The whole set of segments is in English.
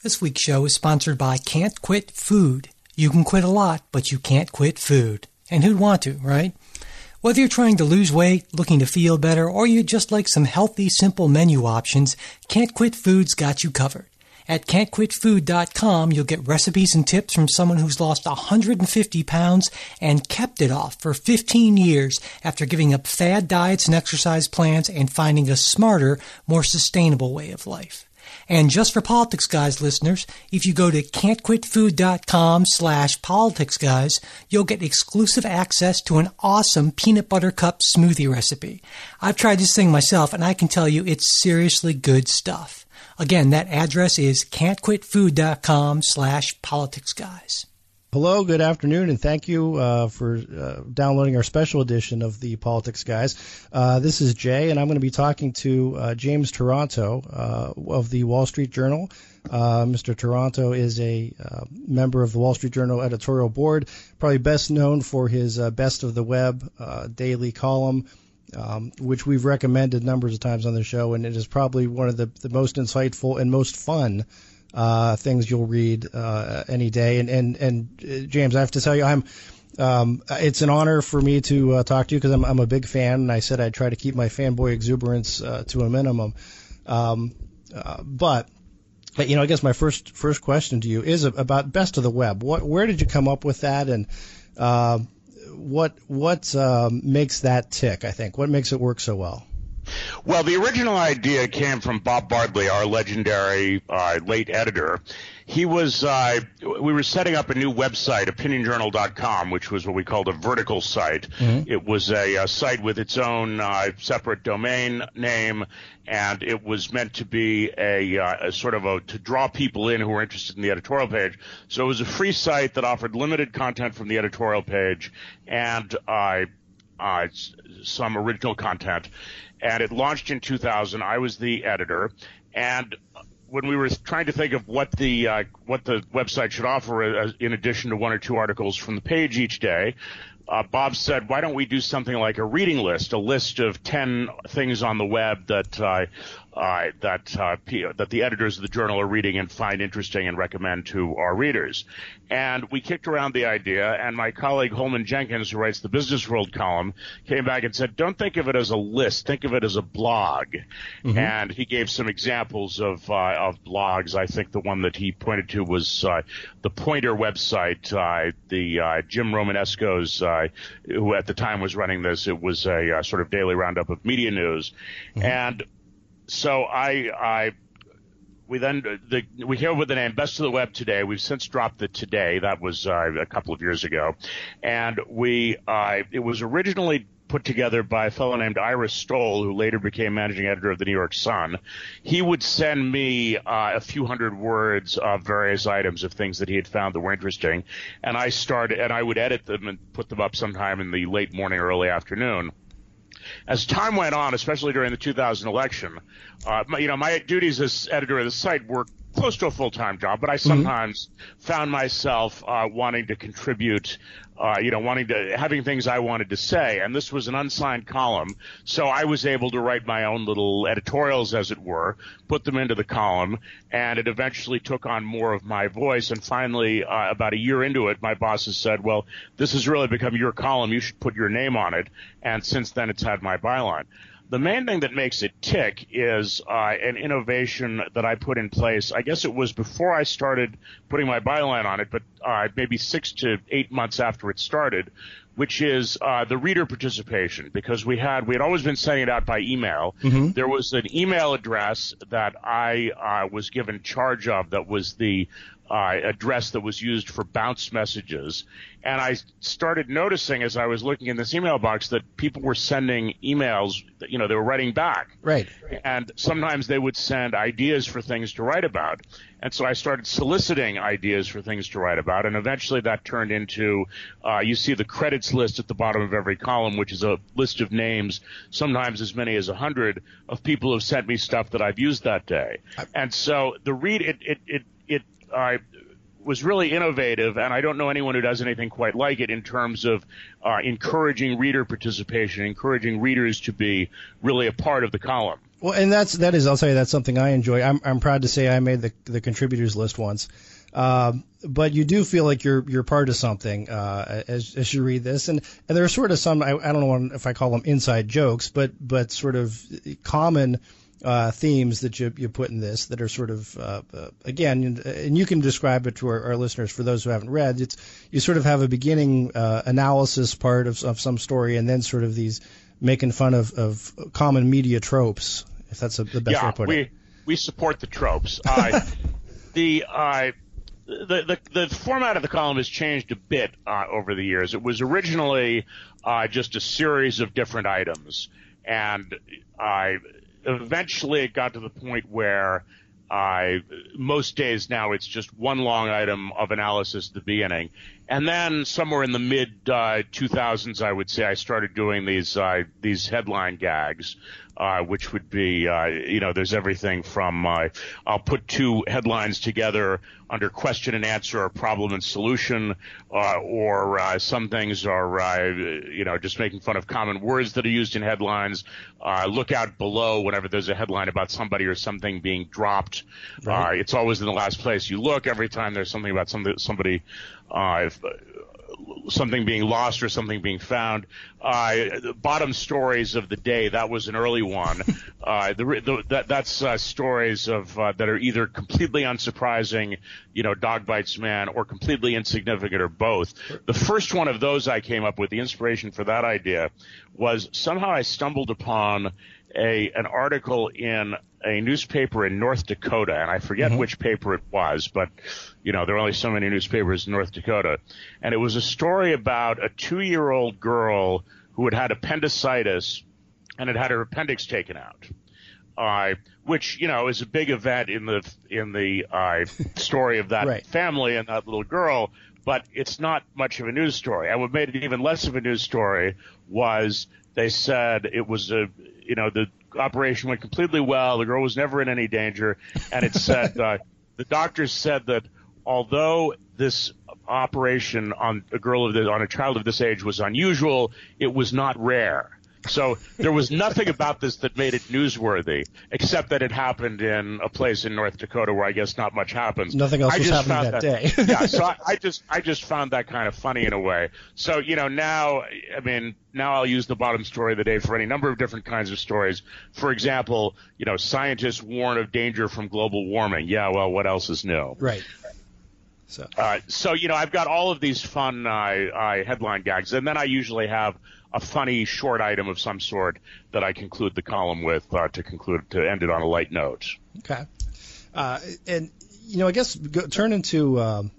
This week's show is sponsored by Can't Quit Food. You can quit a lot, but you can't quit food. And who'd want to, right? Whether you're trying to lose weight, looking to feel better, or you just like some healthy, simple menu options, Can't Quit Food's got you covered. At can'tquitfood.com, you'll get recipes and tips from someone who's lost 150 pounds and kept it off for 15 years after giving up fad diets and exercise plans and finding a smarter, more sustainable way of life. And just for Politics Guys listeners, if you go to can'tquitfood.com slash politics guys, you'll get exclusive access to an awesome peanut butter cup smoothie recipe. I've tried this thing myself and I can tell you it's seriously good stuff. Again, that address is can'tquitfood.com slash politics guys. Hello, good afternoon, and thank you uh, for uh, downloading our special edition of the Politics Guys. Uh, this is Jay, and I'm going to be talking to uh, James Taranto uh, of the Wall Street Journal. Uh, Mr. Taranto is a member of the Wall Street Journal editorial board, probably best known for his Best of the Web daily column. Um, which we've recommended numbers of times on the show, and it is probably one of the, the most insightful and most fun uh, things you'll read uh, any day. And and and uh, James, I have to tell you, I'm. Um, it's an honor for me to uh, talk to you because I'm, I'm a big fan, and I said I'd try to keep my fanboy exuberance uh, to a minimum. Um, uh, but you know, I guess my first first question to you is about best of the web. What, where did you come up with that, and uh, what what um, makes that tick? I think what makes it work so well. Well, the original idea came from Bob Bartley, our legendary uh, late editor. He was, uh, we were setting up a new website, opinionjournal.com, which was what we called a vertical site. Mm-hmm. It was a, a, site with its own uh, separate domain name, and it was meant to be a, uh, a, sort of a, to draw people in who were interested in the editorial page. So it was a free site that offered limited content from the editorial page and uh, uh, some original content and it launched in 2000. I was the editor, and when we were trying to think of what the uh, what the website should offer, uh, in addition to one or two articles from the page each day, uh, Bob said, "Why don't we do something like a reading list, a list of ten things on the web that uh, uh, that uh, that the editors of the journal are reading and find interesting and recommend to our readers. And we kicked around the idea, and my colleague Holman Jenkins, who writes the Business World column, came back and said, "Don't think of it as a list. Think of it as a blog." Mm-hmm. And he gave some examples of uh, of blogs. I think the one that he pointed to was uh, the Poynter website. Uh, the uh, Jim Romenesko's, who at the time was running this, it was a sort of daily roundup of media news, mm-hmm. and so I, I we then the, we hear with the name Best of the Web today. We've since dropped the today. That was uh, a couple of years ago, and we uh, it was originally put together by a fellow named Ira Stoll, who later became managing editor of the New York Sun. He would send me uh, a few hundred words of various items of things that he had found that were interesting, and I started and I would edit them and put them up sometime in the late morning, early afternoon as time went on, especially during the 2000 election, uh, my, you know, my duties as editor of the site were close to a full time job, but I mm-hmm. sometimes mm-hmm. found myself uh, wanting to contribute uh, you know, wanting to having things I wanted to say, and this was an unsigned column, so I was able to write my own little editorials, as it were, put them into the column, and it eventually took on more of my voice. And finally, uh, about a year into it, my bosses said, "Well, this has really become your column. You should put your name on it." And since then, it's had my byline the main thing that makes it tick is uh, an innovation that I put in place. I guess it was before I started putting my byline on it, but uh, maybe six to eight months after it started, which is uh, the reader participation. Because we had we had always been sending it out by email. Mm-hmm. There was an email address that I uh, was given charge of that was the uh, address that was used for bounce messages. And I started noticing as I was looking in this email box that people were sending emails, that, you know, they were writing back. Right. And sometimes they would send ideas for things to write about. And so I started soliciting ideas for things to write about. And eventually that turned into, uh, you see the credits list at the bottom of every column, which is a list of names, sometimes as many as a hundred of people who have sent me stuff that I've used that day. And so the read, it, it, it, uh, was really innovative, and I don't know anyone who does anything quite like it in terms of uh, encouraging reader participation, encouraging readers to be really a part of the column. Well, and that's that is I'll you that's something I enjoy. I'm I'm proud to say I made the the contributors list once. Um, but you do feel like you're you're part of something uh, as as you read this, and and there are sort of some I, I don't know if I call them inside jokes, but but sort of common uh, themes that you, you put in this that are sort of uh, uh, again, and you can describe it to our, our, listeners for those who haven't read. It's you sort of have a beginning uh, analysis part of, of some story, and then sort of these making fun of, of common media tropes, if that's a, the best yeah, way to put we, it. we support the tropes. The uh, the, the the format of the column has changed a bit uh, over the years. It was originally uh, just a series of different items, and I eventually it got to the point where I most days now it's just one long item of analysis at the beginning, and then somewhere in the mid uh, 2000s, I would say I started doing these uh, these headline gags, uh, which would be, uh, you know, there's everything from uh, I'll put two headlines together under question and answer or problem and solution, uh, or uh, some things are, uh, you know, just making fun of common words that are used in headlines. look out below whenever there's a headline about somebody or something being dropped. Right. it's always in the last place you look. Every time there's something about somebody, somebody if, something being lost or something being found. Uh, bottom stories of the day. That was an early one. Uh, the, the, that, that's uh, stories of uh, that are either completely unsurprising, you know, dog bites man, or completely insignificant, or both. The first one of those I came up with, the inspiration for that idea, was somehow I stumbled upon a an article in a newspaper in North Dakota, and I forget mm-hmm. which paper it was, but you know there are only so many newspapers in North Dakota, and it was a story about a two-year-old girl who had had appendicitis and had had her appendix taken out. Uh, which you know is a big event in the in the uh, story of that right. family and that little girl, but it's not much of a news story. And what made it even less of a news story was they said it was a you know the operation went completely well. The girl was never in any danger, and it said uh, the doctors said that although this operation on a girl of the, on a child of this age was unusual, it was not rare. So there was nothing about this that made it newsworthy, except that it happened in a place in North Dakota where I guess not much happens. Nothing else I was happening that, that, day. yeah, so I, I, just I just found that kind of funny in a way. So you know now, I mean, now I'll use the bottom story of the day for any number of different kinds of stories. For example, you know, scientists warn of danger from global warming. Yeah, well, what else is new? Right. So, uh, so you know, I've got all of these fun uh, uh, headline gags, and then I usually have a funny short item of some sort that I conclude the column with uh, to conclude to end it on a light note. Okay, uh, and you know, I guess go, turn into um,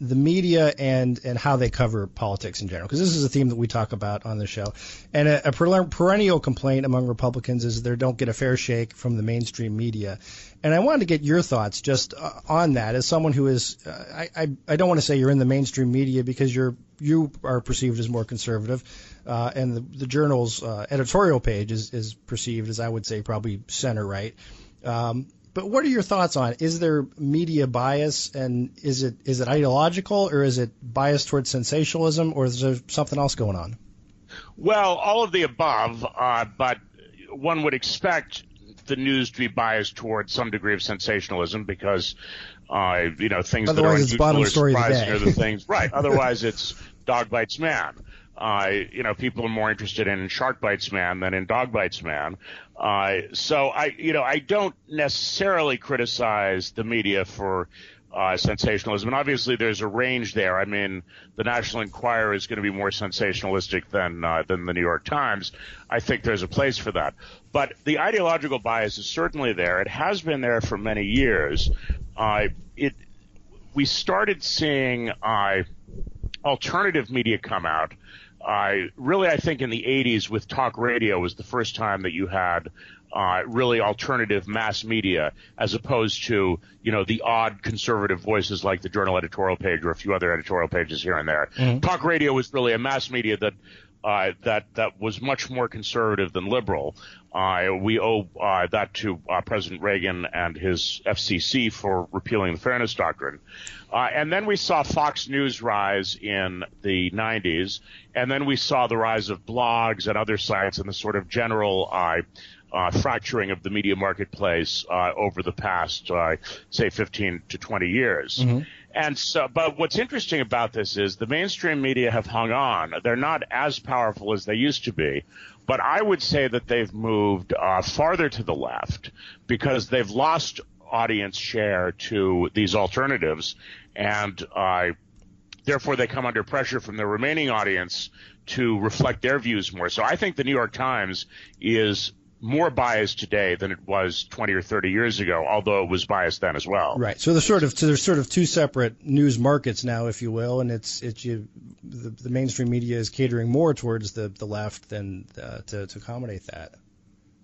the media and and how they cover politics in general, because this is a theme that we talk about on the show. And a, a perennial complaint among Republicans is they don't get a fair shake from the mainstream media. And I wanted to get your thoughts just uh, on that, as someone who is, uh, I, I I don't want to say you're in the mainstream media because you're you are perceived as more conservative, uh, and the, the journal's uh, editorial page is is perceived as I would say probably center right. Um, but what are your thoughts on? It? Is there media bias, and is it is it ideological, or is it biased towards sensationalism, or is there something else going on? Well, all of the above, uh, but one would expect the news to be biased towards some degree of sensationalism because, uh, you know, things Otherwise that are unusual or surprising are the things right. Otherwise, it's dog bites man. Uh, you know, people are more interested in Shark Bites Man than in Dog Bites Man. Uh, so I, you know, I don't necessarily criticize the media for uh, sensationalism, and obviously there's a range there. I mean, the National Enquirer is going to be more sensationalistic than uh, than the New York Times. I think there's a place for that, but the ideological bias is certainly there. It has been there for many years. Uh, it we started seeing uh, alternative media come out. Uh, really, I think in the 80s with talk radio was the first time that you had uh, really alternative mass media as opposed to, you know, the odd conservative voices like the journal editorial page or a few other editorial pages here and there. Mm-hmm. Talk radio was really a mass media that uh, that that was much more conservative than liberal. Uh, we owe uh, that to uh, President Reagan and his FCC for repealing the Fairness Doctrine. Uh, and then we saw Fox News rise in the 90s, and then we saw the rise of blogs and other sites and the sort of general uh, fracturing of the media marketplace over the past, say, 15 to 20 years. Mm-hmm. And so, but what's interesting about this is the mainstream media have hung on. They're not as powerful as they used to be, but I would say that they've moved uh, farther to the left because they've lost audience share to these alternatives, and uh, therefore they come under pressure from the remaining audience to reflect their views more. So I think the New York Times is more biased today than it was 20 or 30 years ago, although it was biased then as well. Right. So there's sort of so there's sort of two separate news markets now, if you will, and it's it's you the, the mainstream media is catering more towards the the left than uh, to to accommodate that.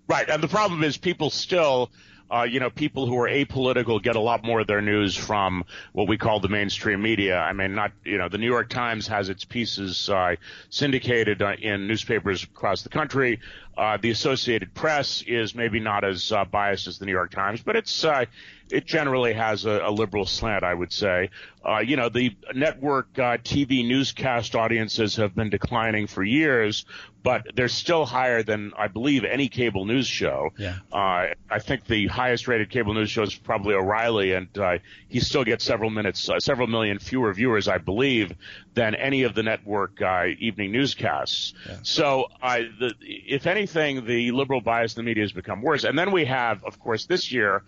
Right, and the problem is people still uh, you know, people who are apolitical get a lot more of their news from what we call the mainstream media. I mean, not, you know, the New York Times has its pieces uh, syndicated uh, in newspapers across the country. Uh, the Associated Press is maybe not as uh, biased as the New York Times, but it's uh, it generally has a, a, liberal slant, I would say. Uh, you know, the network uh, TV newscast audiences have been declining for years, but they're still higher than I believe any cable news show. Yeah. Uh, I think the highest rated cable news show is probably O'Reilly, and uh, he still gets several minutes, uh, several million fewer viewers, I believe, than any of the network uh, evening newscasts. Yeah. So, the, if anything, the liberal bias in the media has become worse. And then we have, of course, this year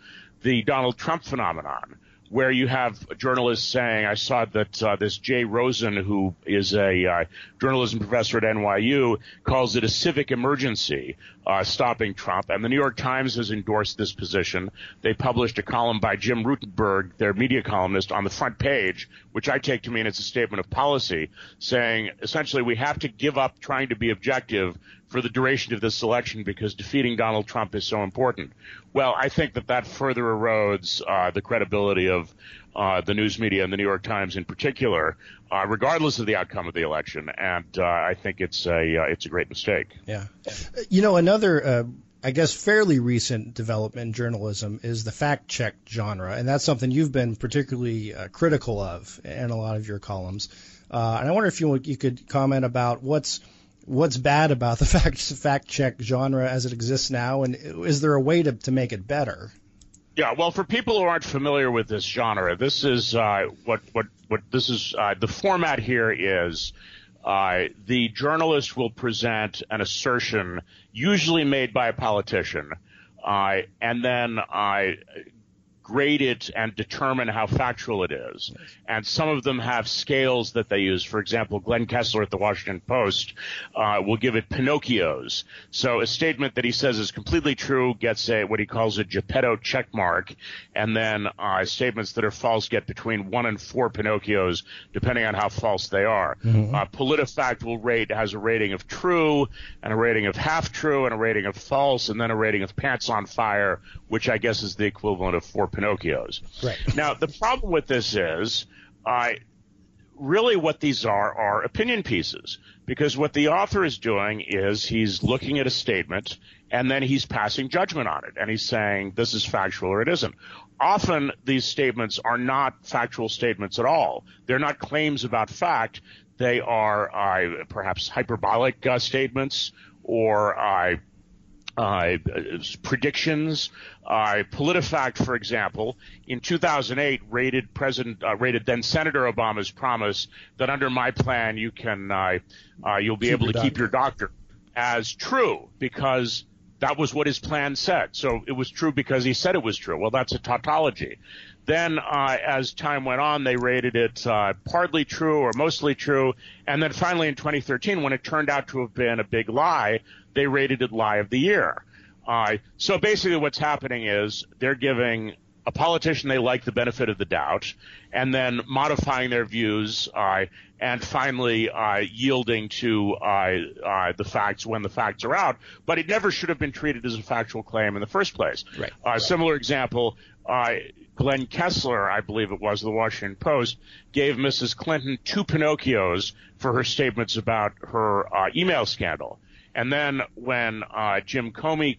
the Donald Trump phenomenon, where you have journalists saying, I saw that uh, this Jay Rosen, who is a uh, journalism professor at NYU, calls it a civic emergency uh, stopping Trump. And the New York Times has endorsed this position. They published a column by Jim Rutenberg, their media columnist, on the front page, which I take to mean it's a statement of policy, saying essentially we have to give up trying to be objective for the duration of this election because defeating Donald Trump is so important. Well, I think that that further erodes uh, the credibility of uh, the news media and the New York Times in particular, uh, regardless of the outcome of the election. And uh, I think it's a uh, it's a great mistake. Yeah, you know another. Uh, I guess fairly recent development in journalism is the fact check genre, and that's something you've been particularly critical of in a lot of your columns. and I wonder if you you could comment about what's what's bad about the fact fact check genre as it exists now, and is there a way to to make it better? Yeah, well, for people who aren't familiar with this genre, this is uh, what what what this is. Uh, the format here is uh, the journalist will present an assertion, usually made by a politician, uh, and then uh, grade it and determine how factual it is. And some of them have scales that they use. For example, Glenn Kessler at the Washington Post uh, will give it Pinocchios. So a statement that he says is completely true gets a what he calls a Geppetto check mark, and then uh, statements that are false get between one and four Pinocchios, depending on how false they are. Mm-hmm. Uh, PolitiFact will rate has a rating of true, and a rating of half true, and a rating of false, and then a rating of pants on fire, which I guess is the equivalent of four Pinocchios. Right. Now, the problem with this is, uh, really what these are are opinion pieces because what the author is doing is he's looking at a statement and then he's passing judgment on it and he's saying this is factual or it isn't. Often these statements are not factual statements at all. They're not claims about fact. They are uh, perhaps hyperbolic uh, statements or uh, uh, predictions. Uh, PolitiFact, for example, in 2008 rated President, uh, rated then Senator Obama's promise that under my plan you can, uh, uh, you'll be keep able to doctor. keep your doctor as true because that was what his plan said. So it was true because he said it was true. Well, that's a tautology. Then, uh, as time went on, they rated it uh, partly true or mostly true. And then finally in 2013, when it turned out to have been a big lie, they rated it lie of the year. Uh, so basically what's happening is they're giving a politician they like the benefit of the doubt, and then modifying their views, uh, and finally uh, yielding to uh, uh, the facts when the facts are out. But it never should have been treated as a factual claim in the first place. Right. right. Similar example. Glenn Kessler, I believe it was, the Washington Post, gave Mrs. Clinton two Pinocchios for her statements about her uh, email scandal. And then when uh, Jim Comey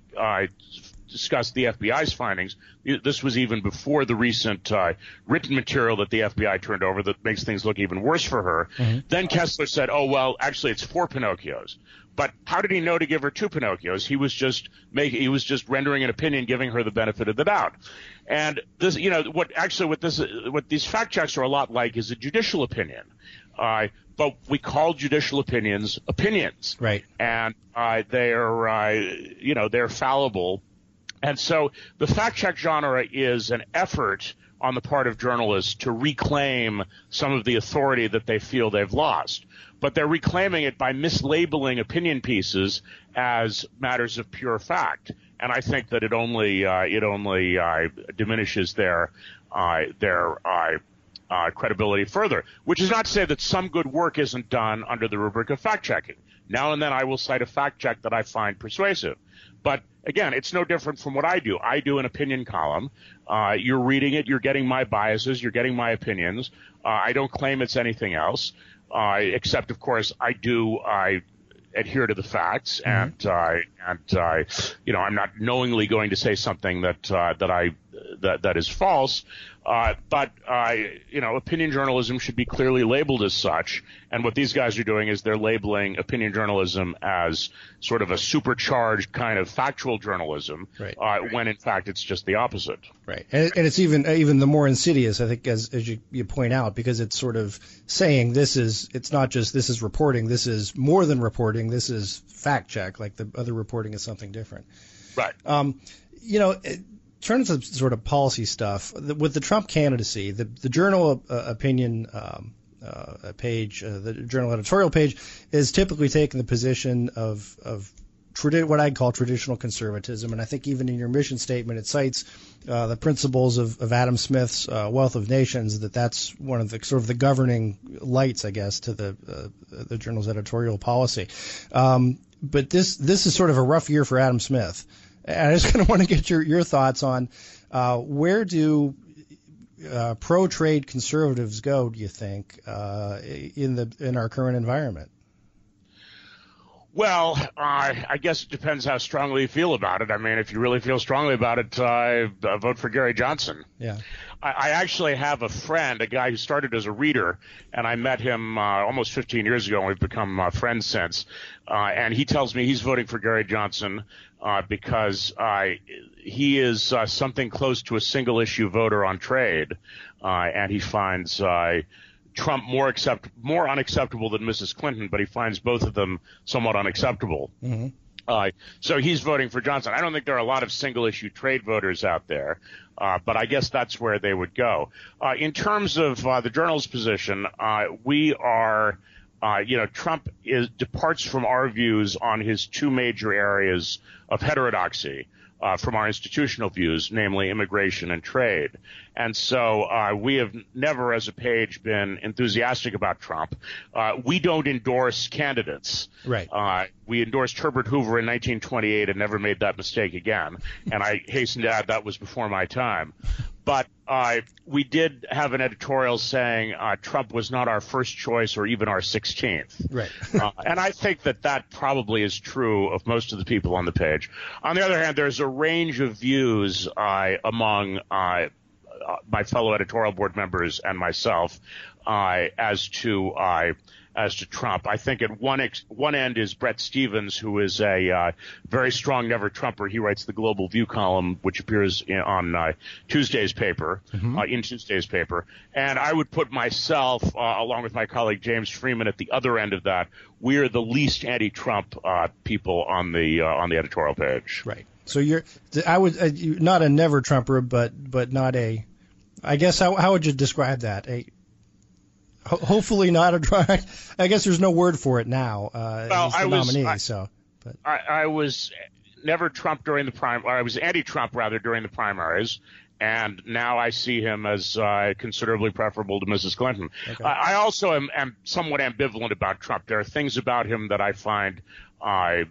discussed the FBI's findings. This was even before the recent uh, written material that the FBI turned over that makes things look even worse for her. Mm-hmm. Then Kessler said, "Oh well, actually, it's four Pinocchios." But how did he know to give her two Pinocchios? He was just making, he was just rendering an opinion, giving her the benefit of the doubt. And this, you know, what actually what this, what these fact checks are a lot like is a judicial opinion. Uh, but we call judicial opinions opinions, right? And uh, they're, uh, you know, they're fallible and so the fact check genre is an effort on the part of journalists to reclaim some of the authority that they feel they've lost. But they're reclaiming it by mislabeling opinion pieces as matters of pure fact. And I think that it only uh, it only uh, diminishes their uh, their uh, uh, credibility further. Which is not to say that some good work isn't done under the rubric of fact checking. Now and then I will cite a fact check that I find persuasive. But again, it's no different from what I do. I do an opinion column. Uh, you're reading it. You're getting my biases. You're getting my opinions. Uh, I don't claim it's anything else, uh, except, of course, I do. I adhere to the facts, mm-hmm. and uh, and uh, you know, I'm not knowingly going to say something that uh, that I that that is false. Uh, but uh, you know, opinion journalism should be clearly labeled as such. And what these guys are doing is they're labeling opinion journalism as sort of a supercharged kind of factual journalism, right. uh, when in fact it's just the opposite. Right, and, and it's even even the more insidious, I think, as as you, you point out, because it's sort of saying this is it's not just this is reporting, this is more than reporting, this is fact check, like the other reporting is something different. Right. Um, you know. Terms of sort of policy stuff, with the Trump candidacy, the, the journal uh, opinion um, uh, page, uh, the journal editorial page, is typically taking the position of, of tradi- what I'd call traditional conservatism. And I think even in your mission statement, it cites uh, the principles of, of Adam Smith's uh, Wealth of Nations, that that's one of the sort of the governing lights, I guess, to the, uh, the journal's editorial policy. Um, but this, this is sort of a rough year for Adam Smith. And I just kind of want to get your, your thoughts on uh, where do uh, pro trade conservatives go? Do you think uh, in the in our current environment? Well, uh, I guess it depends how strongly you feel about it. I mean, if you really feel strongly about it, uh, vote for Gary Johnson. Yeah. I, I actually have a friend, a guy who started as a reader, and I met him uh, almost 15 years ago, and we've become uh, friends since. Uh, and he tells me he's voting for Gary Johnson uh, because uh, he is uh, something close to a single issue voter on trade, uh, and he finds uh, Trump more accept more unacceptable than Mrs. Clinton, but he finds both of them somewhat unacceptable. Mm-hmm. Uh, so he's voting for Johnson. I don't think there are a lot of single issue trade voters out there, uh, but I guess that's where they would go. Uh, in terms of uh, the journal's position, uh, we are uh, you know, Trump is, departs from our views on his two major areas of heterodoxy. Uh, from our institutional views, namely immigration and trade. And so uh, we have never, as a page, been enthusiastic about Trump. Uh, we don't endorse candidates. Right. Uh, we endorsed Herbert Hoover in 1928 and never made that mistake again. And I hasten to add that was before my time. But uh, we did have an editorial saying uh, Trump was not our first choice or even our 16th. Right. uh, and I think that that probably is true of most of the people on the page. On the other hand, there's a range of views uh, among uh, uh, my fellow editorial board members and myself as to as to Trump. I think at one ex- one end is Bret Stephens, who is a uh, very strong never Trumper. He writes the Global View column, which appears in, on uh, Tuesday's paper, mm-hmm. uh, in Tuesday's paper. And I would put myself, uh, along with my colleague James Freeman, at the other end of that. We are the least anti-Trump uh, people on the uh, on the editorial page. Right. So you're, I would, not a never Trumper, but but not a. I guess how how would you describe that? A Ho- hopefully not a dry. I guess there's no word for it now. Uh, well, I was, nominee, I, so. But. I, I was never Trump during the prime. Or I was anti-Trump rather during the primaries, and now I see him as uh, considerably preferable to Mrs. Clinton. Okay. I, I, also am, am, somewhat ambivalent about Trump. There are things about him that I find uh,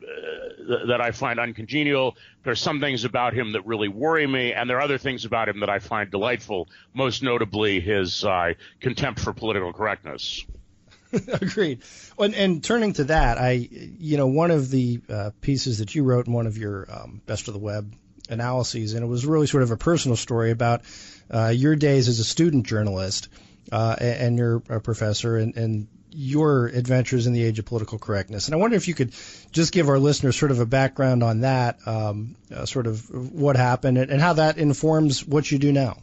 that I find uncongenial. There are some things about him that really worry me, and there are other things about him that I find delightful. Most notably, his uh, contempt for political correctness. Agreed. And, and, turning to that, I, you know, one of the uh, pieces that you wrote in one of your um, best of the web analyses, and it was really sort of a personal story about uh, your days as a student journalist uh, and you're a professor, and, and your adventures in the age of political correctness. And I wonder if you could just give our listeners sort of a background on that, um, uh, sort of what happened, and, and how that informs what you do now.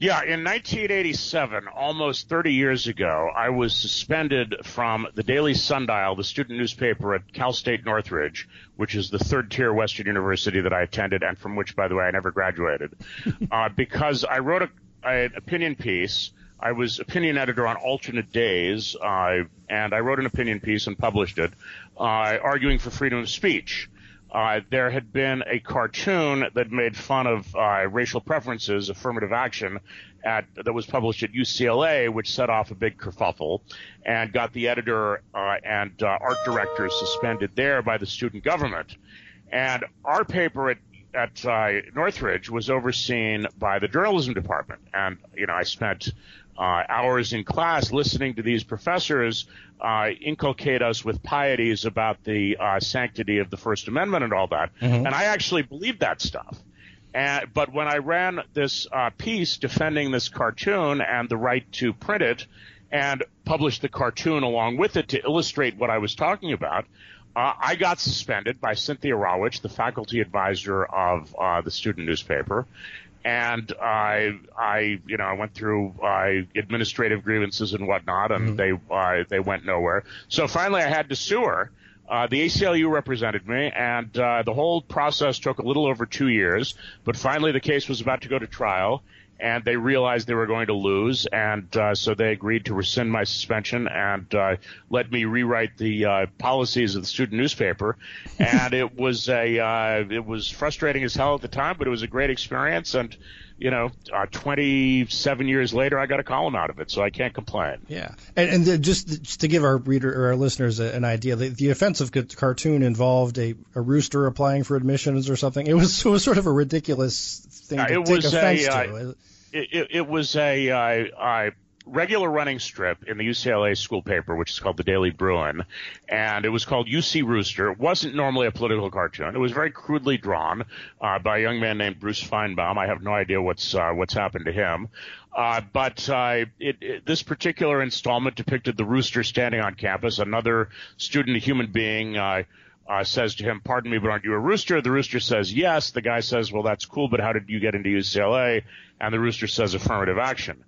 Yeah, in 1987, almost 30 years ago, I was suspended from the Daily Sundial, the student newspaper at Cal State Northridge, which is the third tier Western university that I attended and from which, by the way, I never graduated, uh, because I wrote a, an opinion piece. I was opinion editor on alternate days, uh, and I wrote an opinion piece and published it, uh, arguing for freedom of speech uh, there had been a cartoon that made fun of uh, racial preferences, affirmative action, at, that was published at UCLA, which set off a big kerfuffle and got the editor uh, and uh, art director suspended there by the student government. And our paper at at uh, Northridge was overseen by the journalism department, and you know I spent uh, hours in class listening to these professors uh, inculcate us with pieties about the uh, sanctity of the First Amendment and all that. Mm-hmm. And I actually believed that stuff. And, but when I ran this uh, piece defending this cartoon and the right to print it and published the cartoon along with it to illustrate what I was talking about, uh, I got suspended by Cynthia Rawitsch, the faculty advisor of uh, the student newspaper, and I, I, you know, I went through uh, administrative grievances and whatnot, and mm-hmm. they, uh, they went nowhere. So finally, I had to sue her. Uh, the ACLU represented me, and uh, the whole process took a little over two years. But finally, the case was about to go to trial, and they realized they were going to lose, and uh, so they agreed to rescind my suspension and uh, let me rewrite the uh, policies of the student newspaper. and it was a uh, it was frustrating as hell at the time, but it was a great experience, and you know, uh, 27 years later, I got a column out of it, so I can't complain. Yeah, and, and the, just, just to give our reader or our listeners a, an idea, the, the offensive cartoon involved a, a rooster applying for admissions or something. It was it was sort of a ridiculous thing uh, to take offense a, to. Uh, it, it, was a uh, regular running strip in the UCLA school paper, which is called the Daily Bruin, and it was called UC Rooster. It wasn't normally a political cartoon. It was very crudely drawn uh, by a young man named Bruce Feinbaum. I have no idea what's uh, what's happened to him. Uh, but uh, it, it, this particular installment depicted the rooster standing on campus. Another student, a human being, uh, uh, says to him, "Pardon me, but aren't you a rooster?" The rooster says, "Yes." The guy says, "Well, that's cool, but how did you get into UCLA?" And the rooster says, "Affirmative action."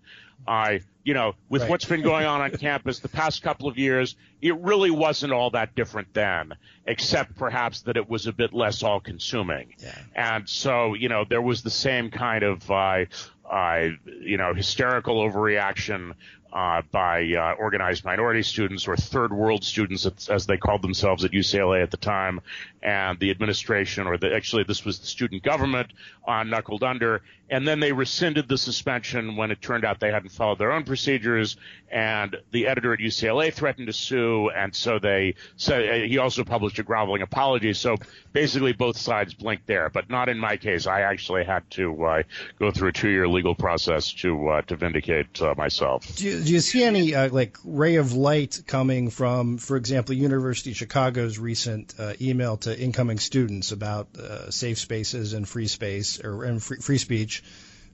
I, you know, with right. what's been going on on campus the past couple of years, it really wasn't all that different then, except perhaps that it was a bit less all consuming. Yeah. And so, you know, there was the same kind of, uh, uh, you know, hysterical overreaction uh, by uh, organized minority students or third world students, as they called themselves at UCLA at the time, and the administration, or the, actually this was the student government, uh, knuckled under, and then they rescinded the suspension when it turned out they hadn't followed their own procedures, and the editor at UCLA threatened to sue, and so they said uh, he also published a groveling apology. So basically, both sides blinked there, but not in my case. I actually had to uh, go through a two-year legal process to uh, to vindicate uh, myself. Do you, do you see any uh, like ray of light coming from, for example, University of Chicago's recent email to incoming students about uh, safe spaces and free space or and free, free speech.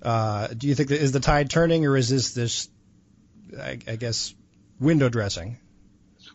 Uh, do you think that is the tide turning, or is this this, I, I guess, window dressing?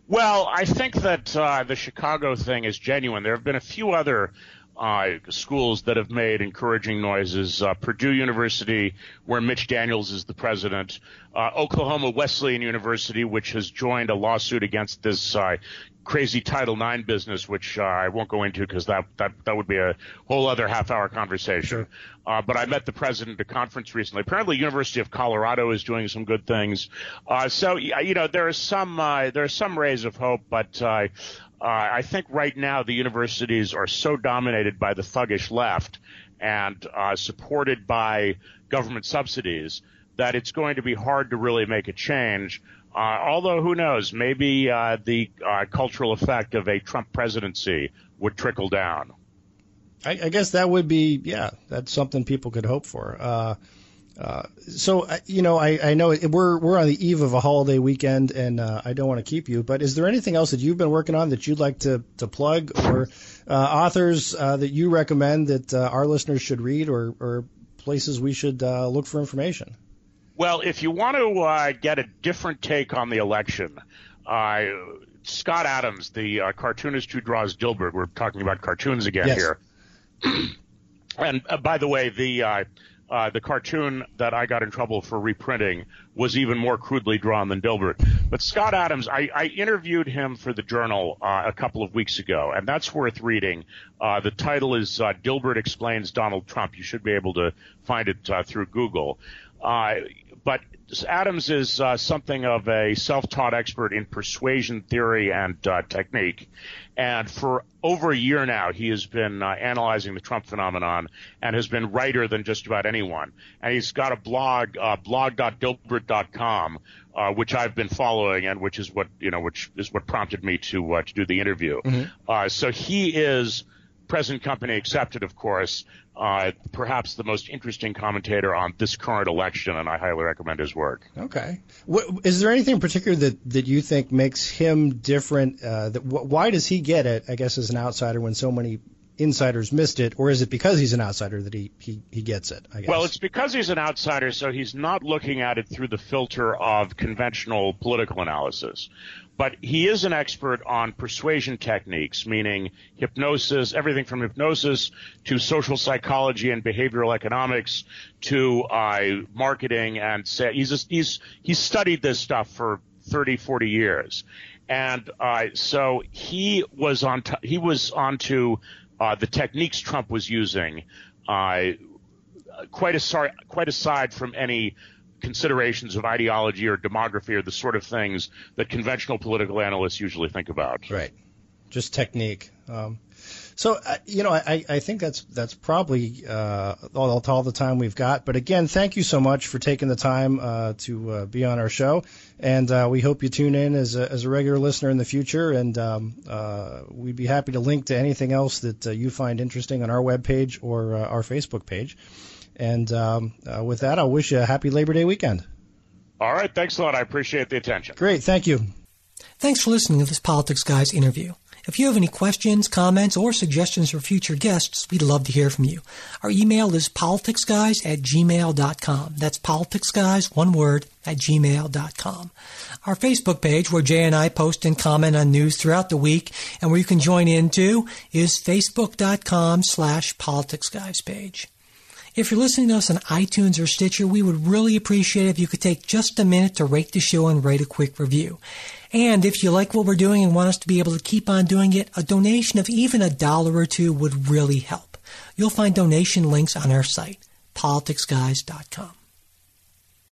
Well, I think that uh, the Chicago thing is genuine. There have been a few other uh, schools that have made encouraging noises. Uh, Purdue University, where Mitch Daniels is the president. Uh, Oklahoma Wesleyan University, which has joined a lawsuit against this uh, crazy Title IX business, which uh, I won't go into because that, that that would be a whole other half hour conversation. Sure. Uh, but I met the president at a conference recently. Apparently, University of Colorado is doing some good things. Uh, so you know there are some uh, there are some rays of hope, but. Uh, uh, I think right now the universities are so dominated by the thuggish left and uh, supported by government subsidies, that it's going to be hard to really make a change. Uh, although who knows, maybe uh, the uh, cultural effect of a Trump presidency would trickle down. I, I, guess that would be, yeah, that's something people could hope for. Uh, uh, so uh, you know, I, I know we're we're on the eve of a holiday weekend, and I don't want to keep you. But is there anything else that you've been working on that you'd like to to plug, or authors that you recommend that our listeners should read, or or places we should look for information? Well, if you want to get a different take on the election, Scott Adams, the cartoonist who draws Dilbert, we're talking about cartoons again yes. here. and by the way, the uh, the cartoon that I got in trouble for reprinting was even more crudely drawn than Dilbert. But Scott Adams, I, I interviewed him for the Journal uh, a couple of weeks ago, and that's worth reading. Uh, the title is uh, Dilbert Explains Donald Trump. You should be able to find it uh, through Google. Uh, but Adams is uh, something of a self-taught expert in persuasion theory and uh, technique. And for over a year now, he has been uh, analyzing the Trump phenomenon and has been writer than just about anyone. And he's got a blog, uh, blog.dilbert.com, uh, which I've been following and which is what, you know, which is what prompted me to, uh, to do the interview. Mm-hmm. so he is present company accepted, of course, uh, perhaps the most interesting commentator on this current election, and I highly recommend his work. Okay. What, is there anything in particular that, that you think makes him different? Uh, that, why does he get it, I guess, as an outsider when so many insiders missed it, or is it because he's an outsider that he, he, he gets it? I guess. Well, it's because he's an outsider, so he's not looking at it through the filter of conventional political analysis. But he is an expert on persuasion techniques, meaning hypnosis, everything from hypnosis to social psychology and behavioral economics to uh, marketing and he's, just, he's, he's studied this stuff for 30, 40 years. And uh, so he was on t- he was onto uh, the techniques Trump was using, uh, quite aside, quite aside from any considerations of ideology or demography or the sort of things that conventional political analysts usually think about. Right. Just technique. Um, so uh, you know, I, I think that's that's probably uh, all, all the time we've got. But again, thank you so much for taking the time uh, to uh, be on our show, and uh, we hope you tune in as a, as a regular listener in the future. And um, uh, we'd be happy to link to anything else that uh, you find interesting on our webpage or uh, our Facebook page. And um, uh, with that, I'll wish you a happy Labor Day weekend. All right, thanks a lot. I appreciate the attention. Great, thank you. Thanks for listening to this Politics Guys interview. If you have any questions, comments, or suggestions for future guests, we'd love to hear from you. Our email is politicsguys at gmail.com. That's politicsguys, one word, at gmail.com. Our Facebook page, where Jay and I post and comment on news throughout the week, and where you can join in too, is facebook.com slash politicsguys page. If you're listening to us on iTunes or Stitcher, we would really appreciate it if you could take just a minute to rate the show and write a quick review. And if you like what we're doing and want us to be able to keep on doing it, a donation of even a dollar or two would really help. You'll find donation links on our site, politicsguys.com.